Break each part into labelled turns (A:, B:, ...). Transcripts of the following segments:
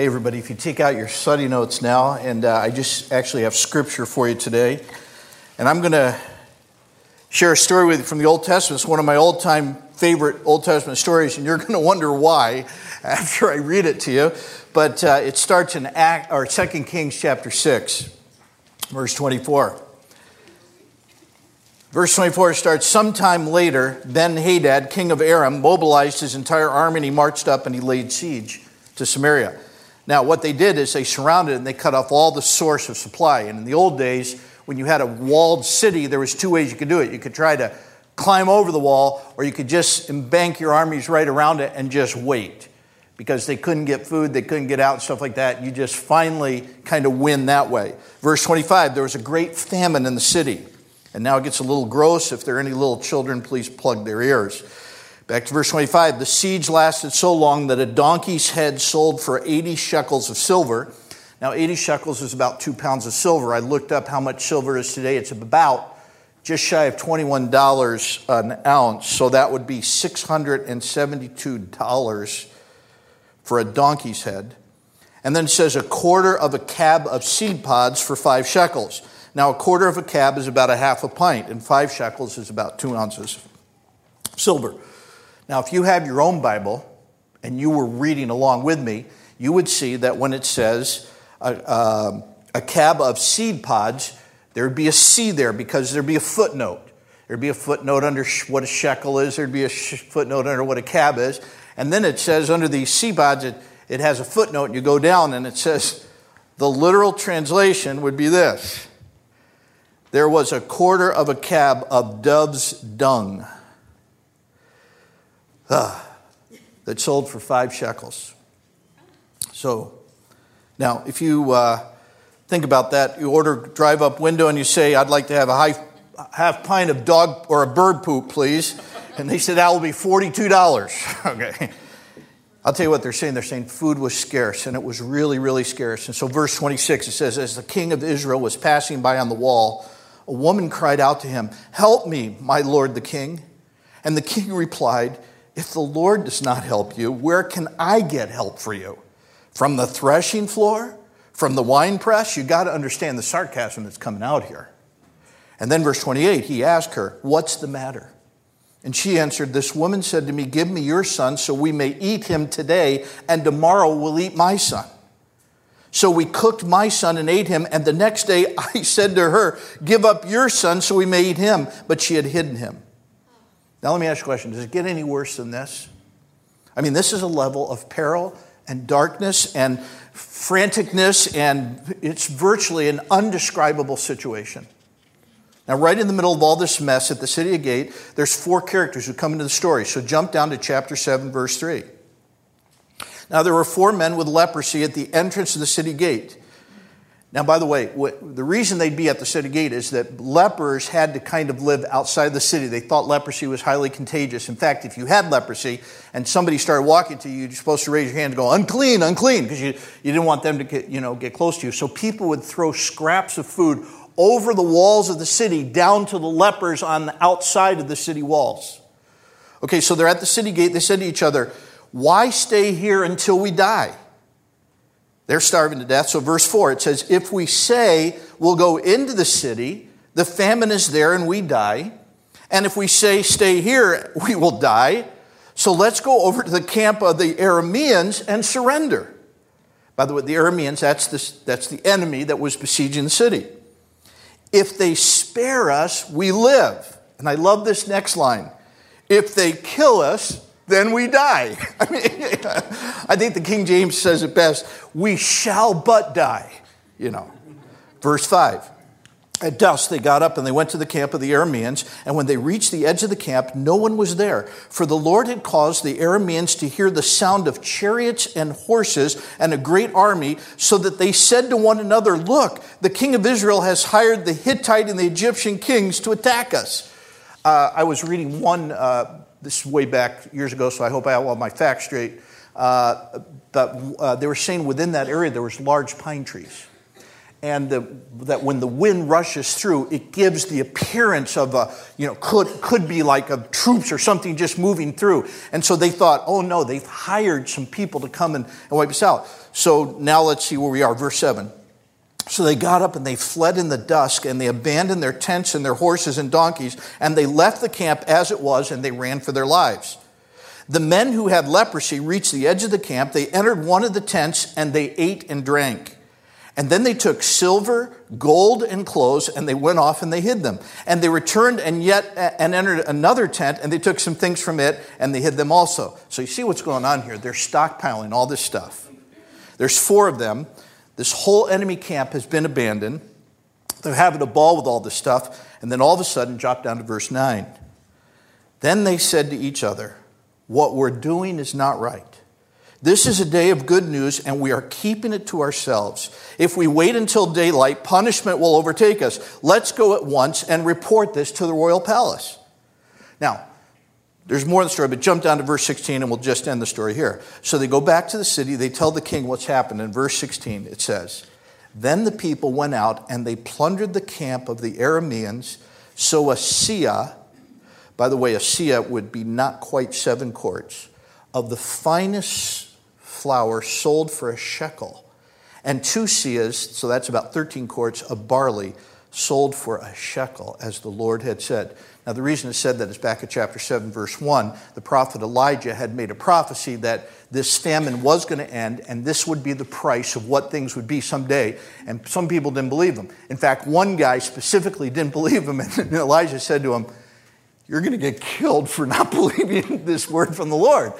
A: Hey, everybody, if you take out your study notes now, and uh, I just actually have scripture for you today. And I'm going to share a story with you from the Old Testament. It's one of my old time favorite Old Testament stories, and you're going to wonder why after I read it to you. But uh, it starts in Act, or 2 Kings chapter 6, verse 24. Verse 24 starts Sometime later, Ben Hadad, king of Aram, mobilized his entire army and he marched up and he laid siege to Samaria. Now, what they did is they surrounded and they cut off all the source of supply. And in the old days, when you had a walled city, there was two ways you could do it. You could try to climb over the wall, or you could just embank your armies right around it and just wait. Because they couldn't get food, they couldn't get out, and stuff like that. You just finally kind of win that way. Verse 25 there was a great famine in the city. And now it gets a little gross. If there are any little children, please plug their ears. Back to verse 25. The siege lasted so long that a donkey's head sold for 80 shekels of silver. Now, 80 shekels is about two pounds of silver. I looked up how much silver is today. It's about just shy of $21 an ounce. So that would be $672 for a donkey's head. And then it says a quarter of a cab of seed pods for five shekels. Now, a quarter of a cab is about a half a pint, and five shekels is about two ounces of silver. Now, if you have your own Bible and you were reading along with me, you would see that when it says a, uh, a cab of seed pods, there would be a C there because there'd be a footnote. There'd be a footnote under what a shekel is, there'd be a footnote under what a cab is. And then it says under the seed pods, it, it has a footnote, and you go down and it says the literal translation would be this there was a quarter of a cab of dove's dung uh, that sold for five shekels. So now, if you uh, think about that, you order drive up window and you say, I'd like to have a high, half pint of dog or a bird poop, please. And they said, that will be $42. okay. I'll tell you what they're saying. They're saying food was scarce, and it was really, really scarce. And so, verse 26, it says, As the king of Israel was passing by on the wall, a woman cried out to him, Help me, my lord the king. And the king replied, if the Lord does not help you, where can I get help for you? From the threshing floor? From the wine press? You got to understand the sarcasm that's coming out here. And then, verse 28, he asked her, What's the matter? And she answered, This woman said to me, Give me your son so we may eat him today, and tomorrow we'll eat my son. So we cooked my son and ate him, and the next day I said to her, Give up your son so we may eat him. But she had hidden him. Now, let me ask you a question Does it get any worse than this? I mean, this is a level of peril and darkness and franticness, and it's virtually an undescribable situation. Now, right in the middle of all this mess at the city Gate, there's four characters who come into the story. So jump down to chapter 7, verse 3. Now, there were four men with leprosy at the entrance of the city gate. Now, by the way, what, the reason they'd be at the city gate is that lepers had to kind of live outside the city. They thought leprosy was highly contagious. In fact, if you had leprosy and somebody started walking to you, you're supposed to raise your hand and go, unclean, unclean, because you, you didn't want them to get, you know, get close to you. So people would throw scraps of food over the walls of the city down to the lepers on the outside of the city walls. Okay, so they're at the city gate. They said to each other, Why stay here until we die? They're starving to death. So, verse 4, it says, If we say we'll go into the city, the famine is there and we die. And if we say stay here, we will die. So let's go over to the camp of the Arameans and surrender. By the way, the Arameans, that's, the that's the enemy that was besieging the city. If they spare us, we live. And I love this next line. If they kill us, then we die. I mean, I think the King James says it best we shall but die, you know. Verse 5. At dusk, they got up and they went to the camp of the Arameans. And when they reached the edge of the camp, no one was there. For the Lord had caused the Arameans to hear the sound of chariots and horses and a great army, so that they said to one another, Look, the king of Israel has hired the Hittite and the Egyptian kings to attack us. Uh, I was reading one uh, this is way back years ago, so I hope I have all my facts straight. Uh, but uh, they were saying within that area there was large pine trees. and the, that when the wind rushes through, it gives the appearance of a, you know, could, could be like of troops or something just moving through. And so they thought, oh no, they've hired some people to come and, and wipe us out. So now let's see where we are. Verse 7. So they got up and they fled in the dusk and they abandoned their tents and their horses and donkeys and they left the camp as it was and they ran for their lives. The men who had leprosy reached the edge of the camp. They entered one of the tents and they ate and drank. And then they took silver, gold, and clothes, and they went off and they hid them. And they returned and yet and entered another tent, and they took some things from it, and they hid them also. So you see what's going on here. They're stockpiling all this stuff. There's four of them. This whole enemy camp has been abandoned. They're having a ball with all this stuff, and then all of a sudden, drop down to verse 9. Then they said to each other, What we're doing is not right. This is a day of good news, and we are keeping it to ourselves. If we wait until daylight, punishment will overtake us. Let's go at once and report this to the royal palace. Now, there's more to the story, but jump down to verse 16 and we'll just end the story here. So they go back to the city, they tell the king what's happened. In verse 16, it says, Then the people went out and they plundered the camp of the Arameans. So a seah, by the way, a seah would be not quite seven quarts, of the finest flour sold for a shekel, and two seahs, so that's about 13 quarts of barley, sold for a shekel, as the Lord had said. Now, the reason it said that is back at chapter 7, verse 1. The prophet Elijah had made a prophecy that this famine was going to end, and this would be the price of what things would be someday. And some people didn't believe him. In fact, one guy specifically didn't believe him, and Elijah said to him, You're going to get killed for not believing this word from the Lord.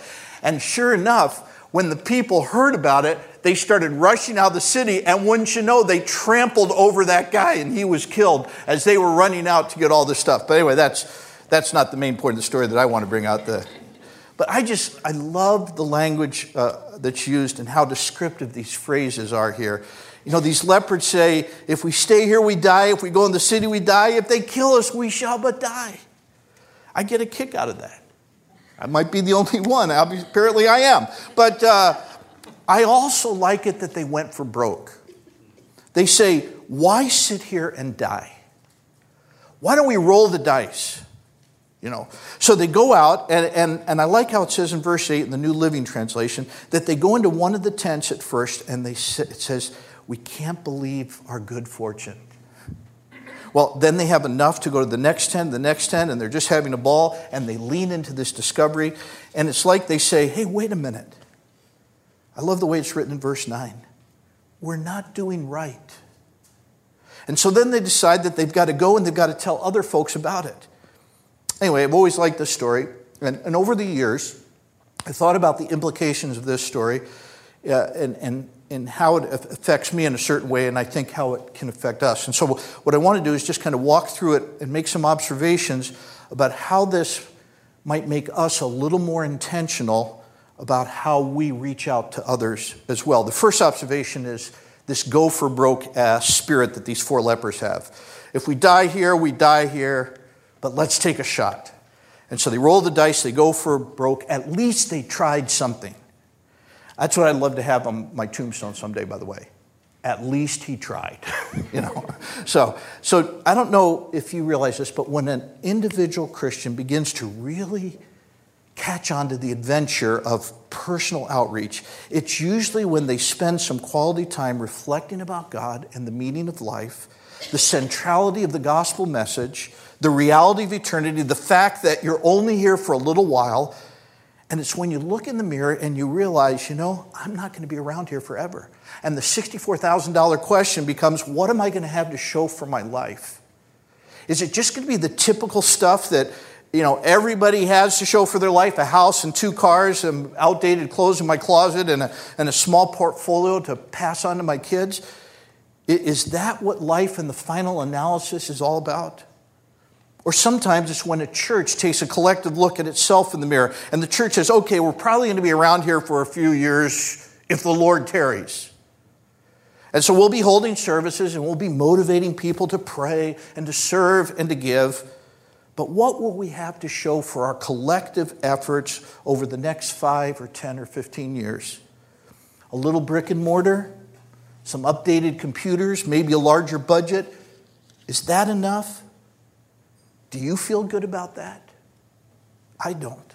A: And sure enough, when the people heard about it, they started rushing out of the city, and wouldn't you know, they trampled over that guy and he was killed as they were running out to get all this stuff. But anyway, that's, that's not the main point of the story that I want to bring out. The, but I just, I love the language uh, that's used and how descriptive these phrases are here. You know, these leopards say, if we stay here, we die. If we go in the city, we die. If they kill us, we shall but die. I get a kick out of that. I might be the only one. Apparently, I am. But uh, I also like it that they went for broke. They say, Why sit here and die? Why don't we roll the dice? You know, so they go out, and, and, and I like how it says in verse 8 in the New Living Translation that they go into one of the tents at first, and they, sit. it says, We can't believe our good fortune. Well, then they have enough to go to the next 10, the next 10, and they're just having a ball, and they lean into this discovery. And it's like they say, hey, wait a minute. I love the way it's written in verse 9. We're not doing right. And so then they decide that they've got to go and they've got to tell other folks about it. Anyway, I've always liked this story. And, and over the years, I thought about the implications of this story uh, and, and in how it affects me in a certain way, and I think how it can affect us. And so, what I want to do is just kind of walk through it and make some observations about how this might make us a little more intentional about how we reach out to others as well. The first observation is this go for broke ass spirit that these four lepers have. If we die here, we die here, but let's take a shot. And so they roll the dice, they go for broke. At least they tried something. That's what I'd love to have on my tombstone someday, by the way. At least he tried, you know. So, so I don't know if you realize this, but when an individual Christian begins to really catch on to the adventure of personal outreach, it's usually when they spend some quality time reflecting about God and the meaning of life, the centrality of the gospel message, the reality of eternity, the fact that you're only here for a little while, and it's when you look in the mirror and you realize, you know, I'm not going to be around here forever. And the $64,000 question becomes what am I going to have to show for my life? Is it just going to be the typical stuff that, you know, everybody has to show for their life a house and two cars and outdated clothes in my closet and a, and a small portfolio to pass on to my kids? Is that what life in the final analysis is all about? Or sometimes it's when a church takes a collective look at itself in the mirror and the church says, okay, we're probably going to be around here for a few years if the Lord tarries. And so we'll be holding services and we'll be motivating people to pray and to serve and to give. But what will we have to show for our collective efforts over the next five or 10 or 15 years? A little brick and mortar? some updated computers, maybe a larger budget. Is that enough? Do you feel good about that? I don't.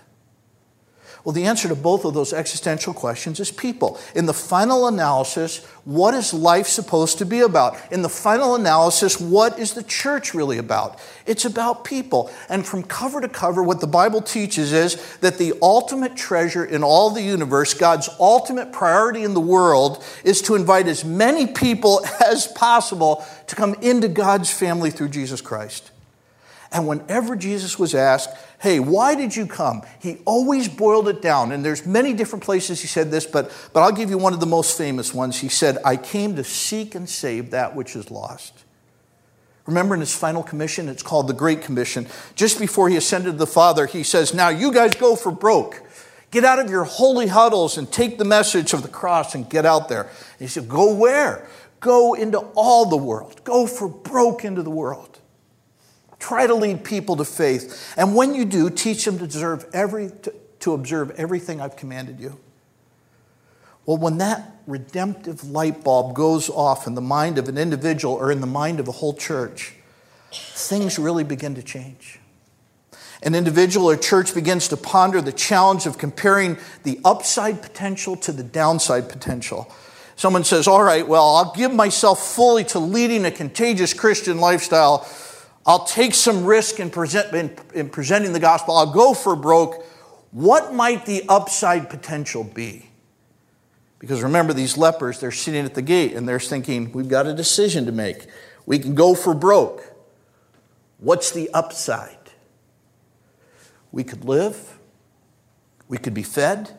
A: Well, the answer to both of those existential questions is people. In the final analysis, what is life supposed to be about? In the final analysis, what is the church really about? It's about people. And from cover to cover, what the Bible teaches is that the ultimate treasure in all the universe, God's ultimate priority in the world, is to invite as many people as possible to come into God's family through Jesus Christ. And whenever Jesus was asked, hey, why did you come? He always boiled it down. And there's many different places he said this, but, but I'll give you one of the most famous ones. He said, I came to seek and save that which is lost. Remember in his final commission, it's called the Great Commission. Just before he ascended to the Father, he says, Now you guys go for broke. Get out of your holy huddles and take the message of the cross and get out there. And he said, Go where? Go into all the world. Go for broke into the world. Try to lead people to faith. And when you do, teach them to, deserve every, to, to observe everything I've commanded you. Well, when that redemptive light bulb goes off in the mind of an individual or in the mind of a whole church, things really begin to change. An individual or church begins to ponder the challenge of comparing the upside potential to the downside potential. Someone says, All right, well, I'll give myself fully to leading a contagious Christian lifestyle I'll take some risk in, present, in, in presenting the gospel. I'll go for broke. What might the upside potential be? Because remember, these lepers, they're sitting at the gate and they're thinking, we've got a decision to make. We can go for broke. What's the upside? We could live, we could be fed,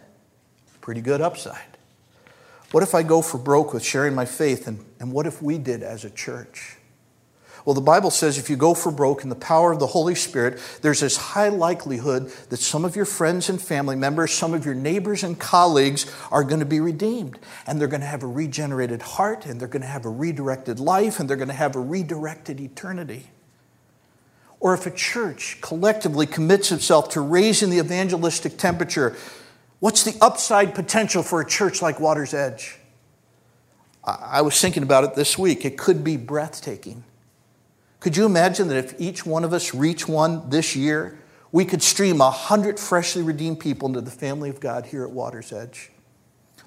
A: pretty good upside. What if I go for broke with sharing my faith? And, and what if we did as a church? Well, the Bible says if you go for broke in the power of the Holy Spirit, there's this high likelihood that some of your friends and family members, some of your neighbors and colleagues are going to be redeemed. And they're going to have a regenerated heart, and they're going to have a redirected life, and they're going to have a redirected eternity. Or if a church collectively commits itself to raising the evangelistic temperature, what's the upside potential for a church like Water's Edge? I was thinking about it this week. It could be breathtaking. Could you imagine that if each one of us reach one this year, we could stream a hundred freshly redeemed people into the family of God here at Water's Edge?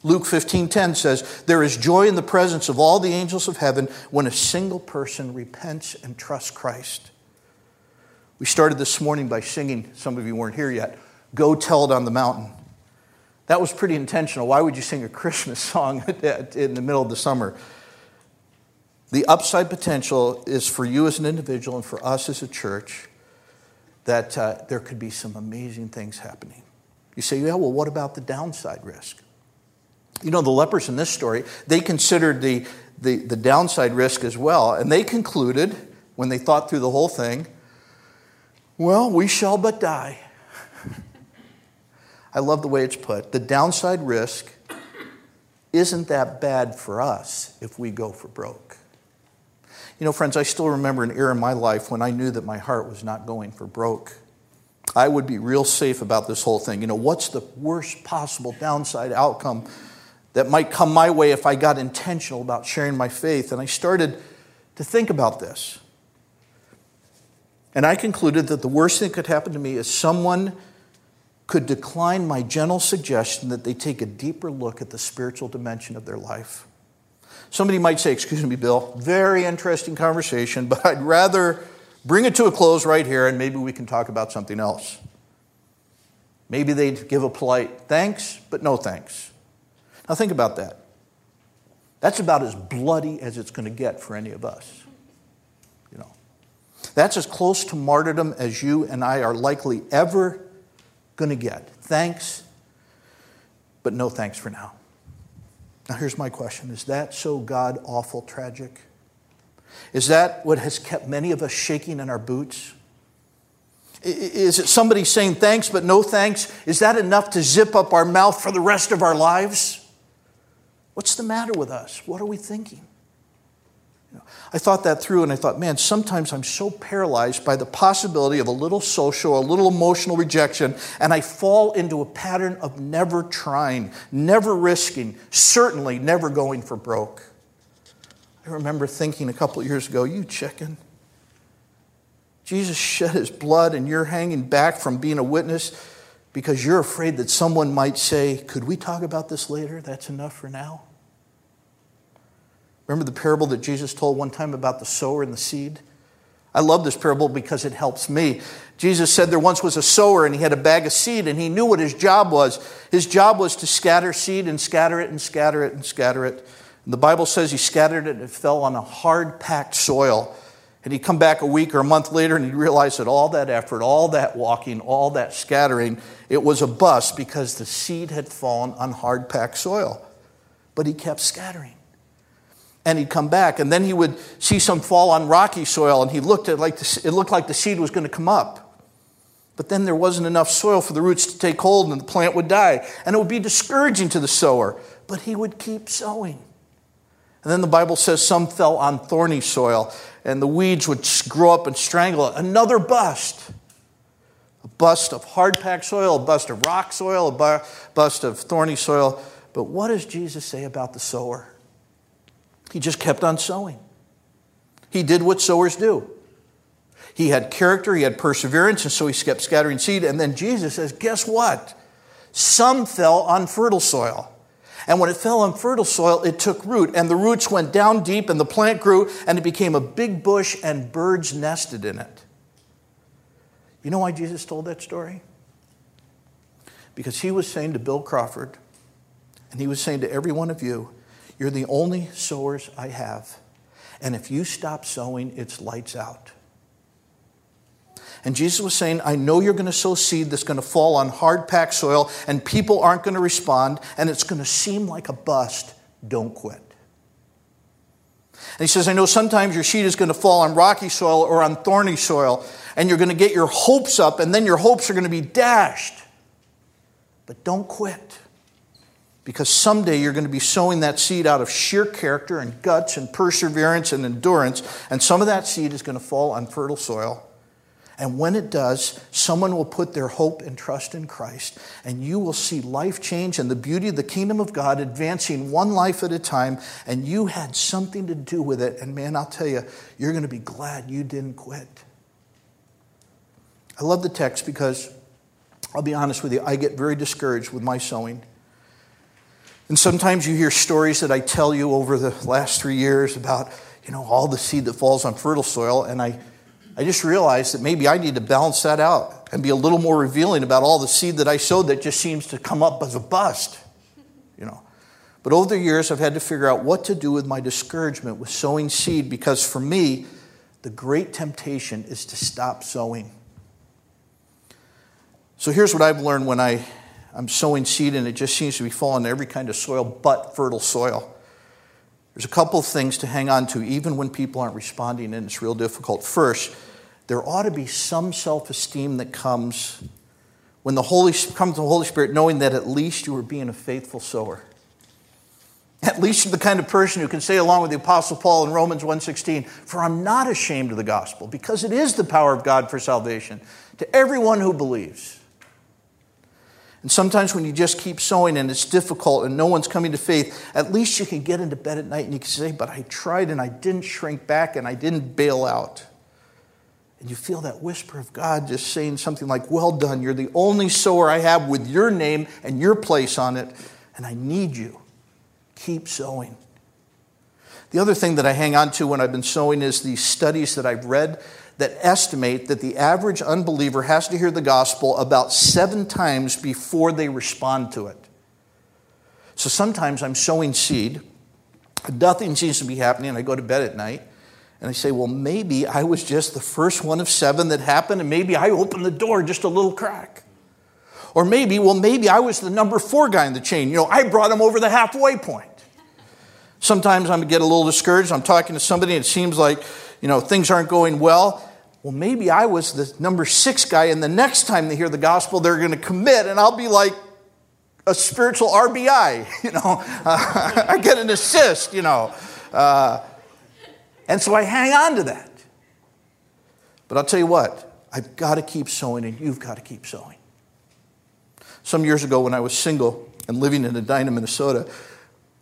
A: Luke 15:10 says, "There is joy in the presence of all the angels of heaven when a single person repents and trusts Christ." We started this morning by singing, some of you weren't here yet, Go Tell It on the Mountain. That was pretty intentional. Why would you sing a Christmas song in the middle of the summer? The upside potential is for you as an individual and for us as a church that uh, there could be some amazing things happening. You say, yeah, well, what about the downside risk? You know, the lepers in this story, they considered the, the, the downside risk as well, and they concluded, when they thought through the whole thing, well, we shall but die. I love the way it's put. The downside risk isn't that bad for us if we go for broke. You know, friends, I still remember an era in my life when I knew that my heart was not going for broke. I would be real safe about this whole thing. You know, what's the worst possible downside outcome that might come my way if I got intentional about sharing my faith? And I started to think about this. And I concluded that the worst thing that could happen to me is someone could decline my gentle suggestion that they take a deeper look at the spiritual dimension of their life. Somebody might say, Excuse me, Bill, very interesting conversation, but I'd rather bring it to a close right here and maybe we can talk about something else. Maybe they'd give a polite thanks, but no thanks. Now think about that. That's about as bloody as it's going to get for any of us. You know. That's as close to martyrdom as you and I are likely ever going to get. Thanks, but no thanks for now. Now, here's my question Is that so God awful tragic? Is that what has kept many of us shaking in our boots? Is it somebody saying thanks but no thanks? Is that enough to zip up our mouth for the rest of our lives? What's the matter with us? What are we thinking? I thought that through and I thought, man, sometimes I'm so paralyzed by the possibility of a little social, a little emotional rejection, and I fall into a pattern of never trying, never risking, certainly never going for broke. I remember thinking a couple years ago, you chicken. Jesus shed his blood and you're hanging back from being a witness because you're afraid that someone might say, Could we talk about this later? That's enough for now. Remember the parable that Jesus told one time about the sower and the seed? I love this parable because it helps me. Jesus said there once was a sower and he had a bag of seed and he knew what his job was. His job was to scatter seed and scatter it and scatter it and scatter it. And the Bible says he scattered it and it fell on a hard packed soil. And he'd come back a week or a month later and he'd realize that all that effort, all that walking, all that scattering, it was a bust because the seed had fallen on hard packed soil. But he kept scattering and he'd come back. And then he would see some fall on rocky soil and he looked at like the, it looked like the seed was going to come up. But then there wasn't enough soil for the roots to take hold and the plant would die. And it would be discouraging to the sower but he would keep sowing. And then the bible says some fell on thorny soil and the weeds would grow up and strangle it. Another bust. A bust of hard packed soil a bust of rock soil a bust of thorny soil. But what does jesus say about the sower he just kept on sowing. He did what sowers do. He had character, he had perseverance, and so he kept scattering seed. And then Jesus says, Guess what? Some fell on fertile soil. And when it fell on fertile soil, it took root, and the roots went down deep, and the plant grew, and it became a big bush, and birds nested in it. You know why Jesus told that story? Because he was saying to Bill Crawford, and he was saying to every one of you, you're the only sowers I have. And if you stop sowing, it's lights out. And Jesus was saying, I know you're going to sow seed that's going to fall on hard packed soil, and people aren't going to respond, and it's going to seem like a bust. Don't quit. And he says, I know sometimes your seed is going to fall on rocky soil or on thorny soil, and you're going to get your hopes up, and then your hopes are going to be dashed. But don't quit because someday you're going to be sowing that seed out of sheer character and guts and perseverance and endurance, and some of that seed is going to fall on fertile soil. And when it does, someone will put their hope and trust in Christ, and you will see life change and the beauty of the kingdom of God advancing one life at a time, and you had something to do with it. And man, I'll tell you, you're going to be glad you didn't quit. I love the text because I'll be honest with you, I get very discouraged with my sowing. And sometimes you hear stories that I tell you over the last three years about, you know, all the seed that falls on fertile soil. And I, I just realized that maybe I need to balance that out and be a little more revealing about all the seed that I sowed that just seems to come up as a bust, you know. But over the years, I've had to figure out what to do with my discouragement with sowing seed because for me, the great temptation is to stop sowing. So here's what I've learned when I I'm sowing seed and it just seems to be falling in every kind of soil but fertile soil. There's a couple of things to hang on to, even when people aren't responding and it's real difficult. First, there ought to be some self esteem that comes when the Holy comes the Holy Spirit, knowing that at least you are being a faithful sower. At least you're the kind of person who can say along with the Apostle Paul in Romans 1:16, "For I'm not ashamed of the gospel, because it is the power of God for salvation to everyone who believes." And sometimes when you just keep sowing and it's difficult and no one's coming to faith, at least you can get into bed at night and you can say, But I tried and I didn't shrink back and I didn't bail out. And you feel that whisper of God just saying something like, Well done, you're the only sower I have with your name and your place on it, and I need you. Keep sowing. The other thing that I hang on to when I've been sowing is these studies that I've read that estimate that the average unbeliever has to hear the gospel about seven times before they respond to it. So sometimes I'm sowing seed, nothing seems to be happening, and I go to bed at night. And I say, well, maybe I was just the first one of seven that happened, and maybe I opened the door just a little crack. Or maybe, well, maybe I was the number four guy in the chain. You know, I brought him over the halfway point. Sometimes I'm get a little discouraged. I'm talking to somebody, and it seems like, you know, things aren't going well well, maybe I was the number six guy, and the next time they hear the gospel, they're going to commit, and I'll be like a spiritual RBI, you know. Uh, I get an assist, you know. Uh, and so I hang on to that. But I'll tell you what, I've got to keep sowing, and you've got to keep sowing. Some years ago, when I was single and living in Edina, Minnesota,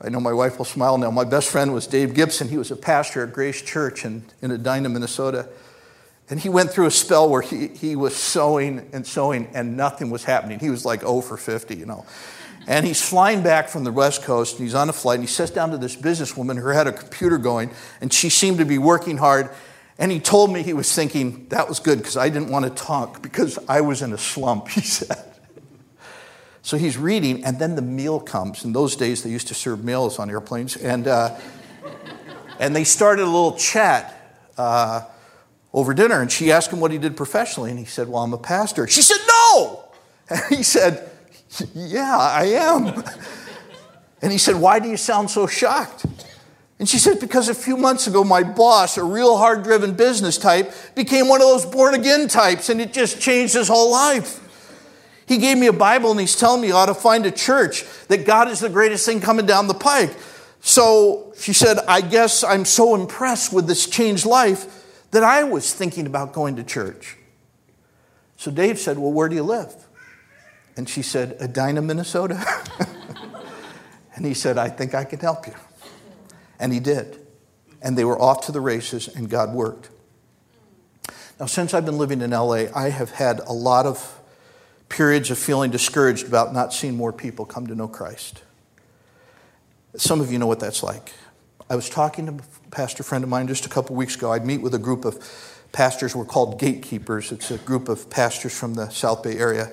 A: I know my wife will smile now. My best friend was Dave Gibson. He was a pastor at Grace Church in, in Edina, Minnesota. And he went through a spell where he, he was sowing and sowing and nothing was happening. He was like 0 for 50, you know. And he's flying back from the West Coast and he's on a flight and he sits down to this businesswoman who had a computer going and she seemed to be working hard. And he told me he was thinking, that was good because I didn't want to talk because I was in a slump, he said. So he's reading, and then the meal comes. In those days, they used to serve meals on airplanes. And, uh, and they started a little chat uh, over dinner. And she asked him what he did professionally. And he said, Well, I'm a pastor. She said, No! And he said, Yeah, I am. And he said, Why do you sound so shocked? And she said, Because a few months ago, my boss, a real hard driven business type, became one of those born again types, and it just changed his whole life. He gave me a Bible and he's telling me how to find a church, that God is the greatest thing coming down the pike. So she said, I guess I'm so impressed with this changed life that I was thinking about going to church. So Dave said, Well, where do you live? And she said, Edina, Minnesota. and he said, I think I can help you. And he did. And they were off to the races, and God worked. Now, since I've been living in LA, I have had a lot of periods of feeling discouraged about not seeing more people come to know Christ. Some of you know what that's like. I was talking to a pastor friend of mine just a couple weeks ago. I'd meet with a group of pastors. We're called gatekeepers. It's a group of pastors from the South Bay area.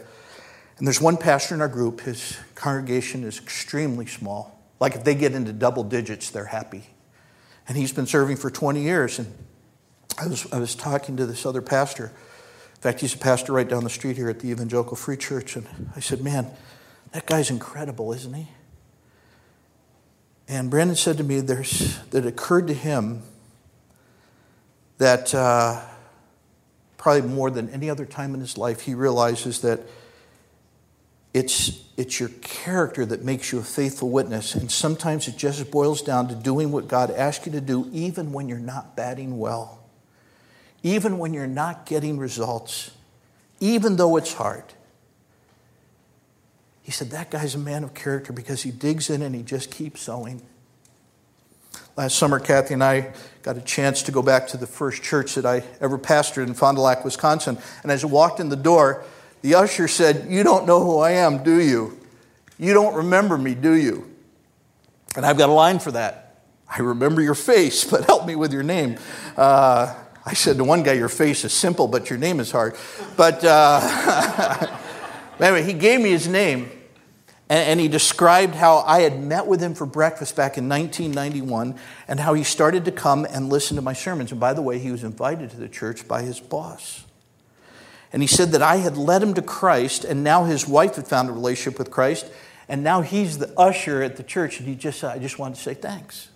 A: And there's one pastor in our group. His congregation is extremely small. Like if they get into double digits, they're happy. And he's been serving for 20 years. And I was, I was talking to this other pastor In fact, he's a pastor right down the street here at the Evangelical Free Church. And I said, Man, that guy's incredible, isn't he? And Brandon said to me there's, that it occurred to him that uh, probably more than any other time in his life, he realizes that it's, it's your character that makes you a faithful witness. And sometimes it just boils down to doing what God asks you to do, even when you're not batting well even when you're not getting results, even though it's hard. He said, That guy's a man of character because he digs in and he just keeps sowing. Last summer, Kathy and I got a chance to go back to the first church that I ever pastored in Fond du Lac, Wisconsin. And as I walked in the door, the usher said, You don't know who I am, do you? You don't remember me, do you? And I've got a line for that. I remember your face, but help me with your name. Uh, I said to one guy, Your face is simple, but your name is hard. But uh, anyway, he gave me his name, and, and he described how I had met with him for breakfast back in 1991 and how he started to come and listen to my sermons. And by the way, he was invited to the church by his boss. And he said that I had led him to Christ, and now his wife had found a relationship with Christ, and now he's the usher at the church. And he just, I just wanted to say thanks.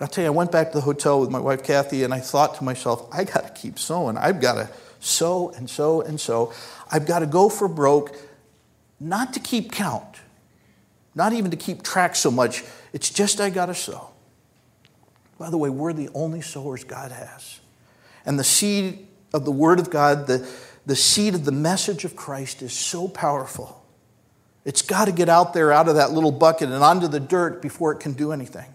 A: I'll tell you, I went back to the hotel with my wife Kathy, and I thought to myself, I got to keep sowing. I've got to sow and sow and sow. I've got to go for broke, not to keep count, not even to keep track so much. It's just I got to sow. By the way, we're the only sowers God has. And the seed of the Word of God, the, the seed of the message of Christ is so powerful. It's got to get out there out of that little bucket and onto the dirt before it can do anything.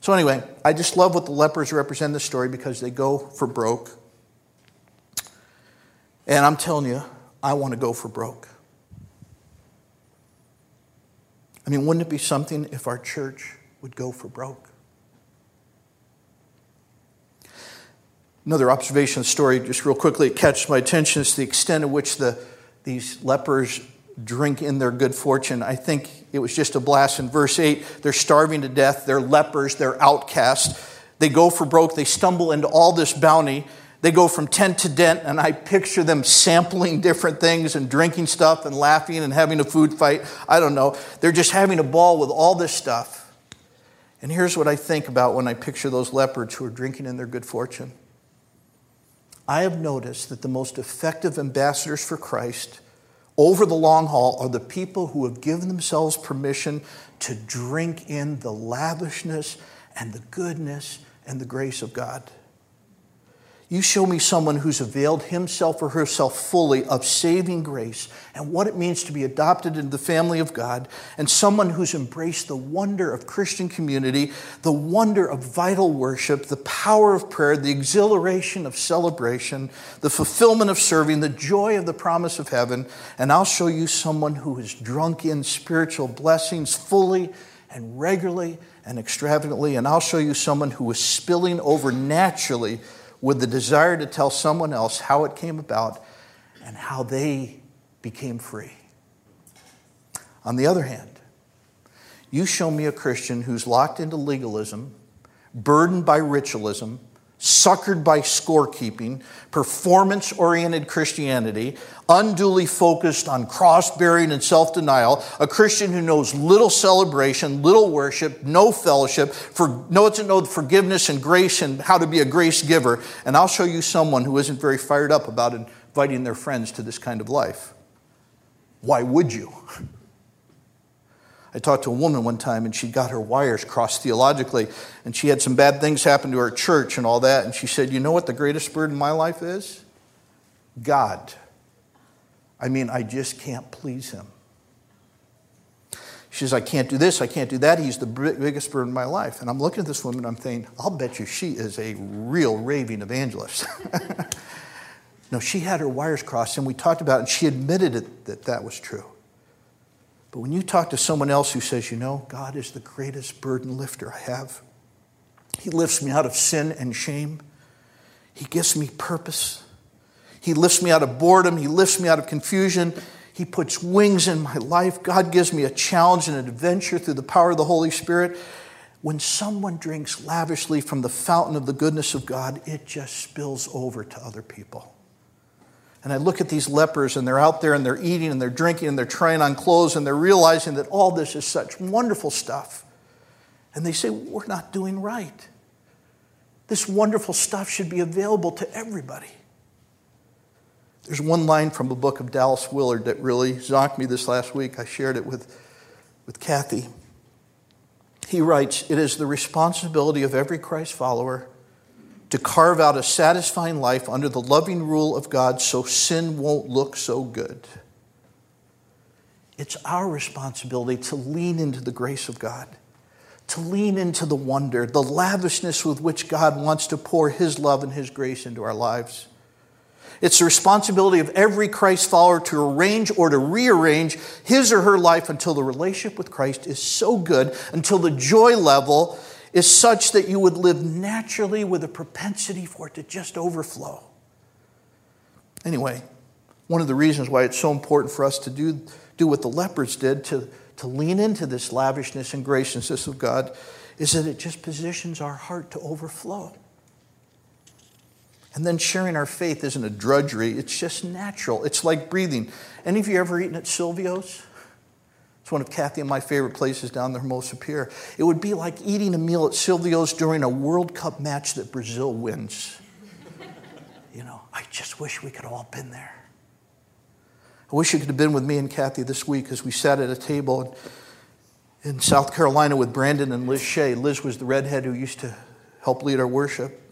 A: So, anyway, I just love what the lepers represent in the story because they go for broke. And I'm telling you, I want to go for broke. I mean, wouldn't it be something if our church would go for broke? Another observation story, just real quickly, it catches my attention is the extent to which the, these lepers drink in their good fortune. I think it was just a blast. In verse 8, they're starving to death, they're lepers, they're outcasts. They go for broke, they stumble into all this bounty. They go from tent to tent, and I picture them sampling different things and drinking stuff and laughing and having a food fight. I don't know. They're just having a ball with all this stuff. And here's what I think about when I picture those leopards who are drinking in their good fortune. I have noticed that the most effective ambassadors for Christ over the long haul are the people who have given themselves permission to drink in the lavishness and the goodness and the grace of God. You show me someone who's availed himself or herself fully of saving grace and what it means to be adopted into the family of God, and someone who's embraced the wonder of Christian community, the wonder of vital worship, the power of prayer, the exhilaration of celebration, the fulfillment of serving, the joy of the promise of heaven. And I'll show you someone who is drunk in spiritual blessings fully and regularly and extravagantly. And I'll show you someone who is spilling over naturally with the desire to tell someone else how it came about and how they became free. On the other hand, you show me a Christian who's locked into legalism, burdened by ritualism, suckered by scorekeeping, performance oriented Christianity, unduly focused on cross bearing and self denial, a Christian who knows little celebration, little worship, no fellowship, for, to know forgiveness and grace and how to be a grace giver. And I'll show you someone who isn't very fired up about inviting their friends to this kind of life. Why would you? I talked to a woman one time and she got her wires crossed theologically and she had some bad things happen to her church and all that. And she said, You know what the greatest burden in my life is? God. I mean, I just can't please him. She says, I can't do this, I can't do that. He's the biggest burden in my life. And I'm looking at this woman, I'm thinking, I'll bet you she is a real raving evangelist. no, she had her wires crossed, and we talked about it, and she admitted it, that that was true. But when you talk to someone else who says, you know, God is the greatest burden lifter I have, He lifts me out of sin and shame, He gives me purpose, He lifts me out of boredom, He lifts me out of confusion. He puts wings in my life. God gives me a challenge and an adventure through the power of the Holy Spirit. When someone drinks lavishly from the fountain of the goodness of God, it just spills over to other people. And I look at these lepers and they're out there and they're eating and they're drinking and they're trying on clothes and they're realizing that all this is such wonderful stuff. And they say, We're not doing right. This wonderful stuff should be available to everybody. There's one line from a book of Dallas Willard that really zonked me this last week. I shared it with, with Kathy. He writes It is the responsibility of every Christ follower to carve out a satisfying life under the loving rule of God so sin won't look so good. It's our responsibility to lean into the grace of God, to lean into the wonder, the lavishness with which God wants to pour His love and His grace into our lives. It's the responsibility of every Christ follower to arrange or to rearrange his or her life until the relationship with Christ is so good, until the joy level is such that you would live naturally with a propensity for it to just overflow. Anyway, one of the reasons why it's so important for us to do, do what the lepers did, to, to lean into this lavishness and graciousness of God, is that it just positions our heart to overflow. And then sharing our faith isn't a drudgery, it's just natural. It's like breathing. Any of you ever eaten at Silvio's? It's one of Kathy and my favorite places down there, Hermosa Pier. It would be like eating a meal at Silvio's during a World Cup match that Brazil wins. you know, I just wish we could have all been there. I wish you could have been with me and Kathy this week as we sat at a table in South Carolina with Brandon and Liz Shea. Liz was the redhead who used to help lead our worship.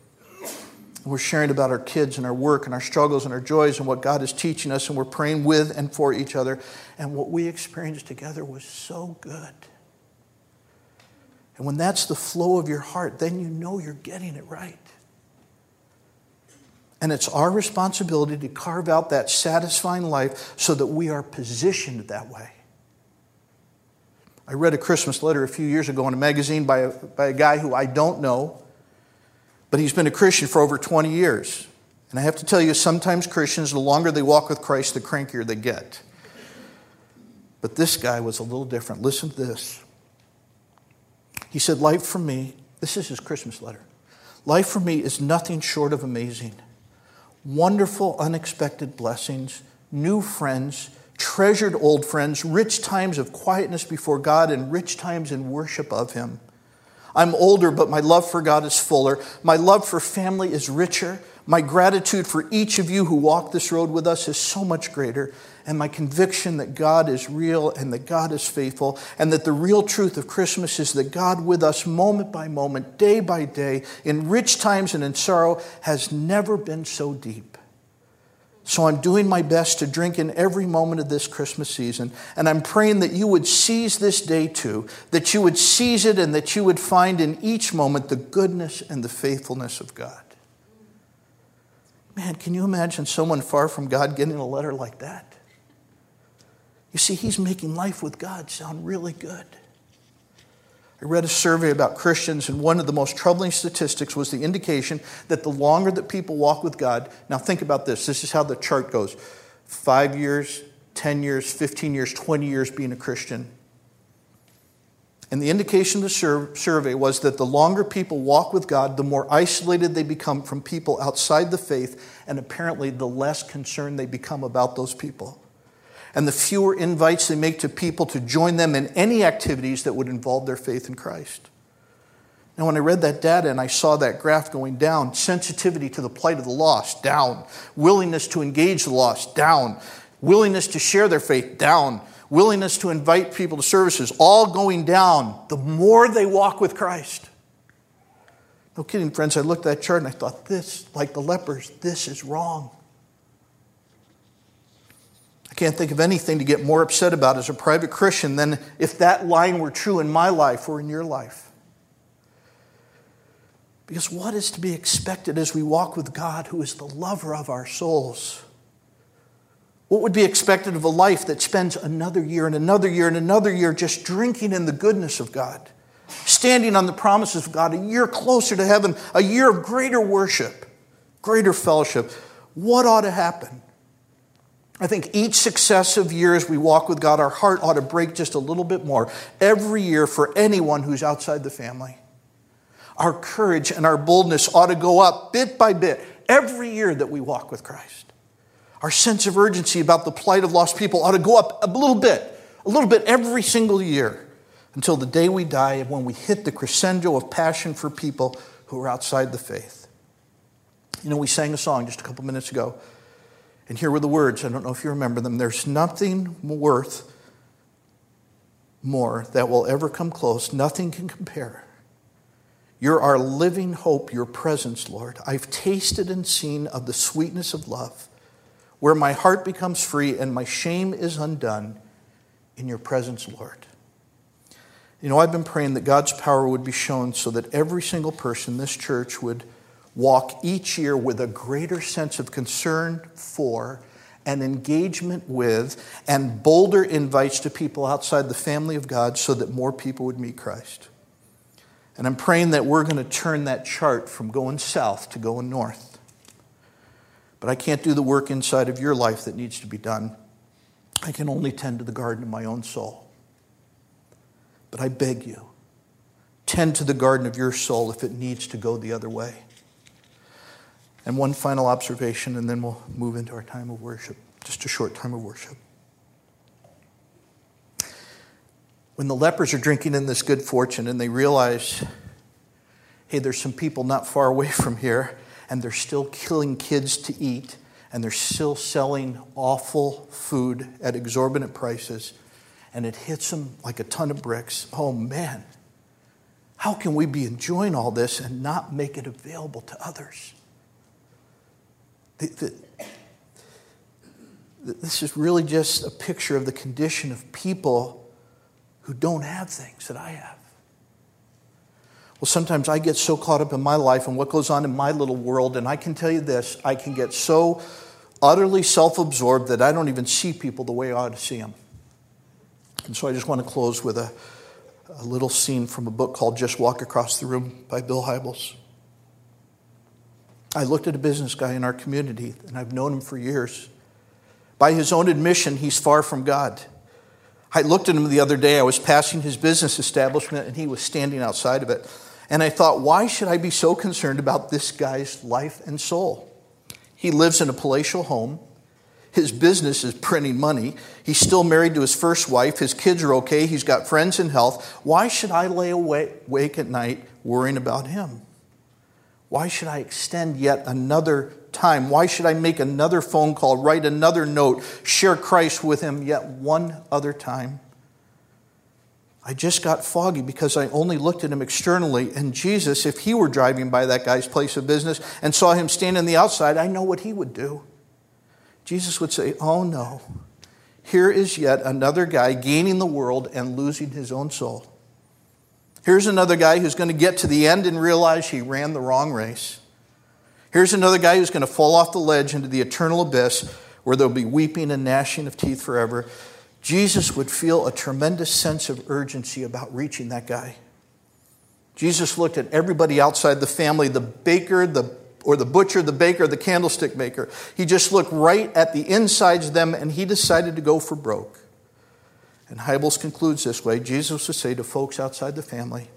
A: We're sharing about our kids and our work and our struggles and our joys and what God is teaching us, and we're praying with and for each other. And what we experienced together was so good. And when that's the flow of your heart, then you know you're getting it right. And it's our responsibility to carve out that satisfying life so that we are positioned that way. I read a Christmas letter a few years ago in a magazine by a, by a guy who I don't know but he's been a Christian for over 20 years. And I have to tell you, sometimes Christians, the longer they walk with Christ, the crankier they get. But this guy was a little different. Listen to this. He said, Life for me, this is his Christmas letter. Life for me is nothing short of amazing. Wonderful, unexpected blessings, new friends, treasured old friends, rich times of quietness before God, and rich times in worship of Him. I'm older, but my love for God is fuller. My love for family is richer. My gratitude for each of you who walk this road with us is so much greater. and my conviction that God is real and that God is faithful, and that the real truth of Christmas is that God with us moment by moment, day by day, in rich times and in sorrow, has never been so deep. So I'm doing my best to drink in every moment of this Christmas season. And I'm praying that you would seize this day too, that you would seize it and that you would find in each moment the goodness and the faithfulness of God. Man, can you imagine someone far from God getting a letter like that? You see, he's making life with God sound really good. I read a survey about Christians, and one of the most troubling statistics was the indication that the longer that people walk with God, now think about this this is how the chart goes five years, 10 years, 15 years, 20 years being a Christian. And the indication of the survey was that the longer people walk with God, the more isolated they become from people outside the faith, and apparently the less concerned they become about those people and the fewer invites they make to people to join them in any activities that would involve their faith in Christ. Now, when I read that data and I saw that graph going down, sensitivity to the plight of the lost, down. Willingness to engage the lost, down. Willingness to share their faith, down. Willingness to invite people to services, all going down the more they walk with Christ. No kidding, friends. I looked at that chart and I thought, this, like the lepers, this is wrong. I can't think of anything to get more upset about as a private Christian than if that line were true in my life or in your life. Because what is to be expected as we walk with God, who is the lover of our souls? What would be expected of a life that spends another year and another year and another year just drinking in the goodness of God, standing on the promises of God, a year closer to heaven, a year of greater worship, greater fellowship? What ought to happen? I think each successive year as we walk with God, our heart ought to break just a little bit more every year for anyone who's outside the family. Our courage and our boldness ought to go up bit by bit every year that we walk with Christ. Our sense of urgency about the plight of lost people ought to go up a little bit, a little bit every single year until the day we die and when we hit the crescendo of passion for people who are outside the faith. You know, we sang a song just a couple minutes ago and here were the words. I don't know if you remember them. There's nothing worth more that will ever come close. Nothing can compare. You're our living hope, your presence, Lord. I've tasted and seen of the sweetness of love, where my heart becomes free and my shame is undone in your presence, Lord. You know, I've been praying that God's power would be shown so that every single person in this church would walk each year with a greater sense of concern for and engagement with and bolder invites to people outside the family of God so that more people would meet Christ. And I'm praying that we're going to turn that chart from going south to going north. But I can't do the work inside of your life that needs to be done. I can only tend to the garden of my own soul. But I beg you, tend to the garden of your soul if it needs to go the other way. And one final observation, and then we'll move into our time of worship, just a short time of worship. When the lepers are drinking in this good fortune and they realize, hey, there's some people not far away from here, and they're still killing kids to eat, and they're still selling awful food at exorbitant prices, and it hits them like a ton of bricks. Oh man, how can we be enjoying all this and not make it available to others? The, the, this is really just a picture of the condition of people who don't have things that I have. Well, sometimes I get so caught up in my life and what goes on in my little world, and I can tell you this I can get so utterly self absorbed that I don't even see people the way I ought to see them. And so I just want to close with a, a little scene from a book called Just Walk Across the Room by Bill Hybels. I looked at a business guy in our community, and I've known him for years. By his own admission, he's far from God. I looked at him the other day. I was passing his business establishment, and he was standing outside of it. And I thought, why should I be so concerned about this guy's life and soul? He lives in a palatial home. His business is printing money. He's still married to his first wife. His kids are okay. He's got friends in health. Why should I lay awake at night worrying about him? Why should I extend yet another time? Why should I make another phone call, write another note, share Christ with him yet one other time? I just got foggy because I only looked at him externally. And Jesus, if he were driving by that guy's place of business and saw him standing on the outside, I know what he would do. Jesus would say, Oh no, here is yet another guy gaining the world and losing his own soul. Here's another guy who's going to get to the end and realize he ran the wrong race. Here's another guy who's going to fall off the ledge into the eternal abyss where there'll be weeping and gnashing of teeth forever. Jesus would feel a tremendous sense of urgency about reaching that guy. Jesus looked at everybody outside the family, the baker, the or the butcher, the baker, the candlestick maker. He just looked right at the insides of them and he decided to go for broke. And Hybels concludes this way Jesus would say to folks outside the family,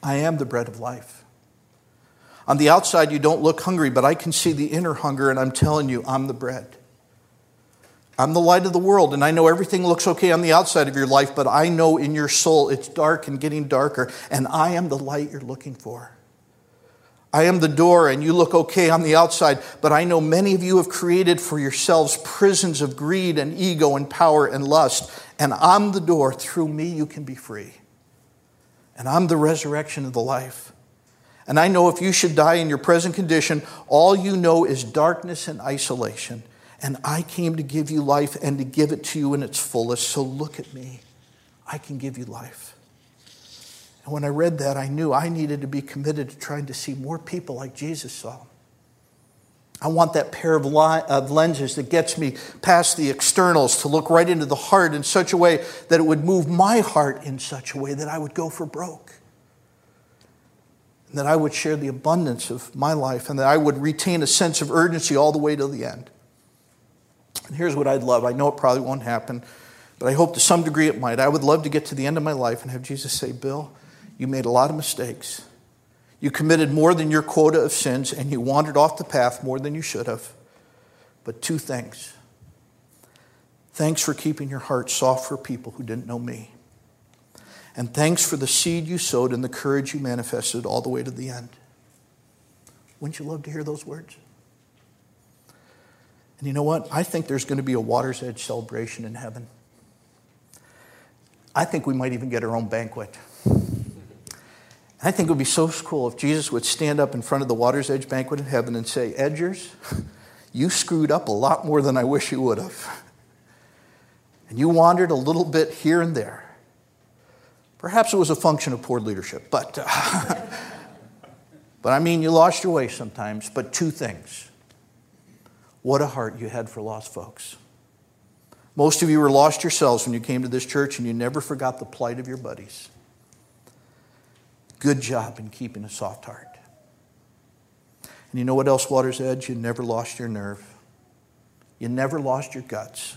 A: I am the bread of life. On the outside, you don't look hungry, but I can see the inner hunger, and I'm telling you, I'm the bread. I'm the light of the world, and I know everything looks okay on the outside of your life, but I know in your soul it's dark and getting darker, and I am the light you're looking for. I am the door, and you look okay on the outside, but I know many of you have created for yourselves prisons of greed and ego and power and lust. And I'm the door. Through me, you can be free. And I'm the resurrection of the life. And I know if you should die in your present condition, all you know is darkness and isolation. And I came to give you life and to give it to you in its fullest. So look at me. I can give you life. And when I read that, I knew I needed to be committed to trying to see more people like Jesus saw. I want that pair of, lenses that gets me past the externals to look right into the heart in such a way that it would move my heart in such a way that I would go for broke. And that I would share the abundance of my life and that I would retain a sense of urgency all the way to the end. And here's what I'd love. I know it probably won't happen, but I hope to some degree it might. I would love to get to the end of my life and have Jesus say, Bill, you made a lot of mistakes. You committed more than your quota of sins, and you wandered off the path more than you should have. But two things. Thanks for keeping your heart soft for people who didn't know me. And thanks for the seed you sowed and the courage you manifested all the way to the end. Wouldn't you love to hear those words? And you know what? I think there's going to be a water's edge celebration in heaven. I think we might even get our own banquet. I think it would be so cool if Jesus would stand up in front of the Water's Edge banquet in heaven and say, Edgers, you screwed up a lot more than I wish you would have. And you wandered a little bit here and there. Perhaps it was a function of poor leadership, but, uh, but I mean, you lost your way sometimes. But two things. What a heart you had for lost folks. Most of you were lost yourselves when you came to this church and you never forgot the plight of your buddies. Good job in keeping a soft heart. And you know what else, Water's Edge? You never lost your nerve. You never lost your guts.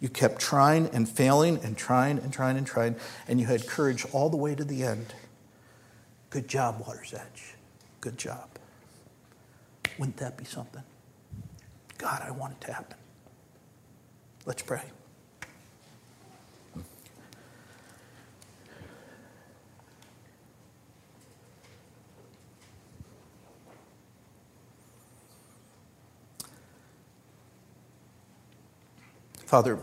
A: You kept trying and failing and trying and trying and trying, and you had courage all the way to the end. Good job, Water's Edge. Good job. Wouldn't that be something? God, I want it to happen. Let's pray. Father,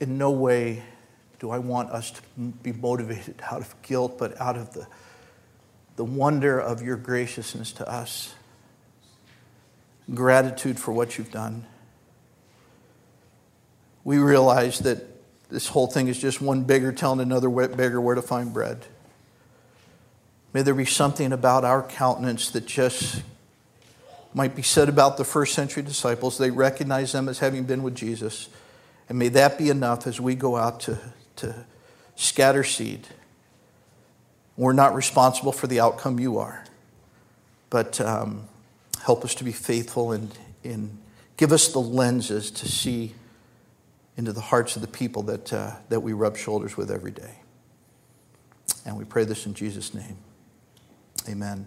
A: in no way do I want us to be motivated out of guilt, but out of the, the wonder of your graciousness to us, gratitude for what you've done. We realize that this whole thing is just one beggar telling another beggar where to find bread. May there be something about our countenance that just might be said about the first century disciples. They recognize them as having been with Jesus. And may that be enough as we go out to, to scatter seed. We're not responsible for the outcome you are, but um, help us to be faithful and, and give us the lenses to see into the hearts of the people that, uh, that we rub shoulders with every day. And we pray this in Jesus' name. Amen.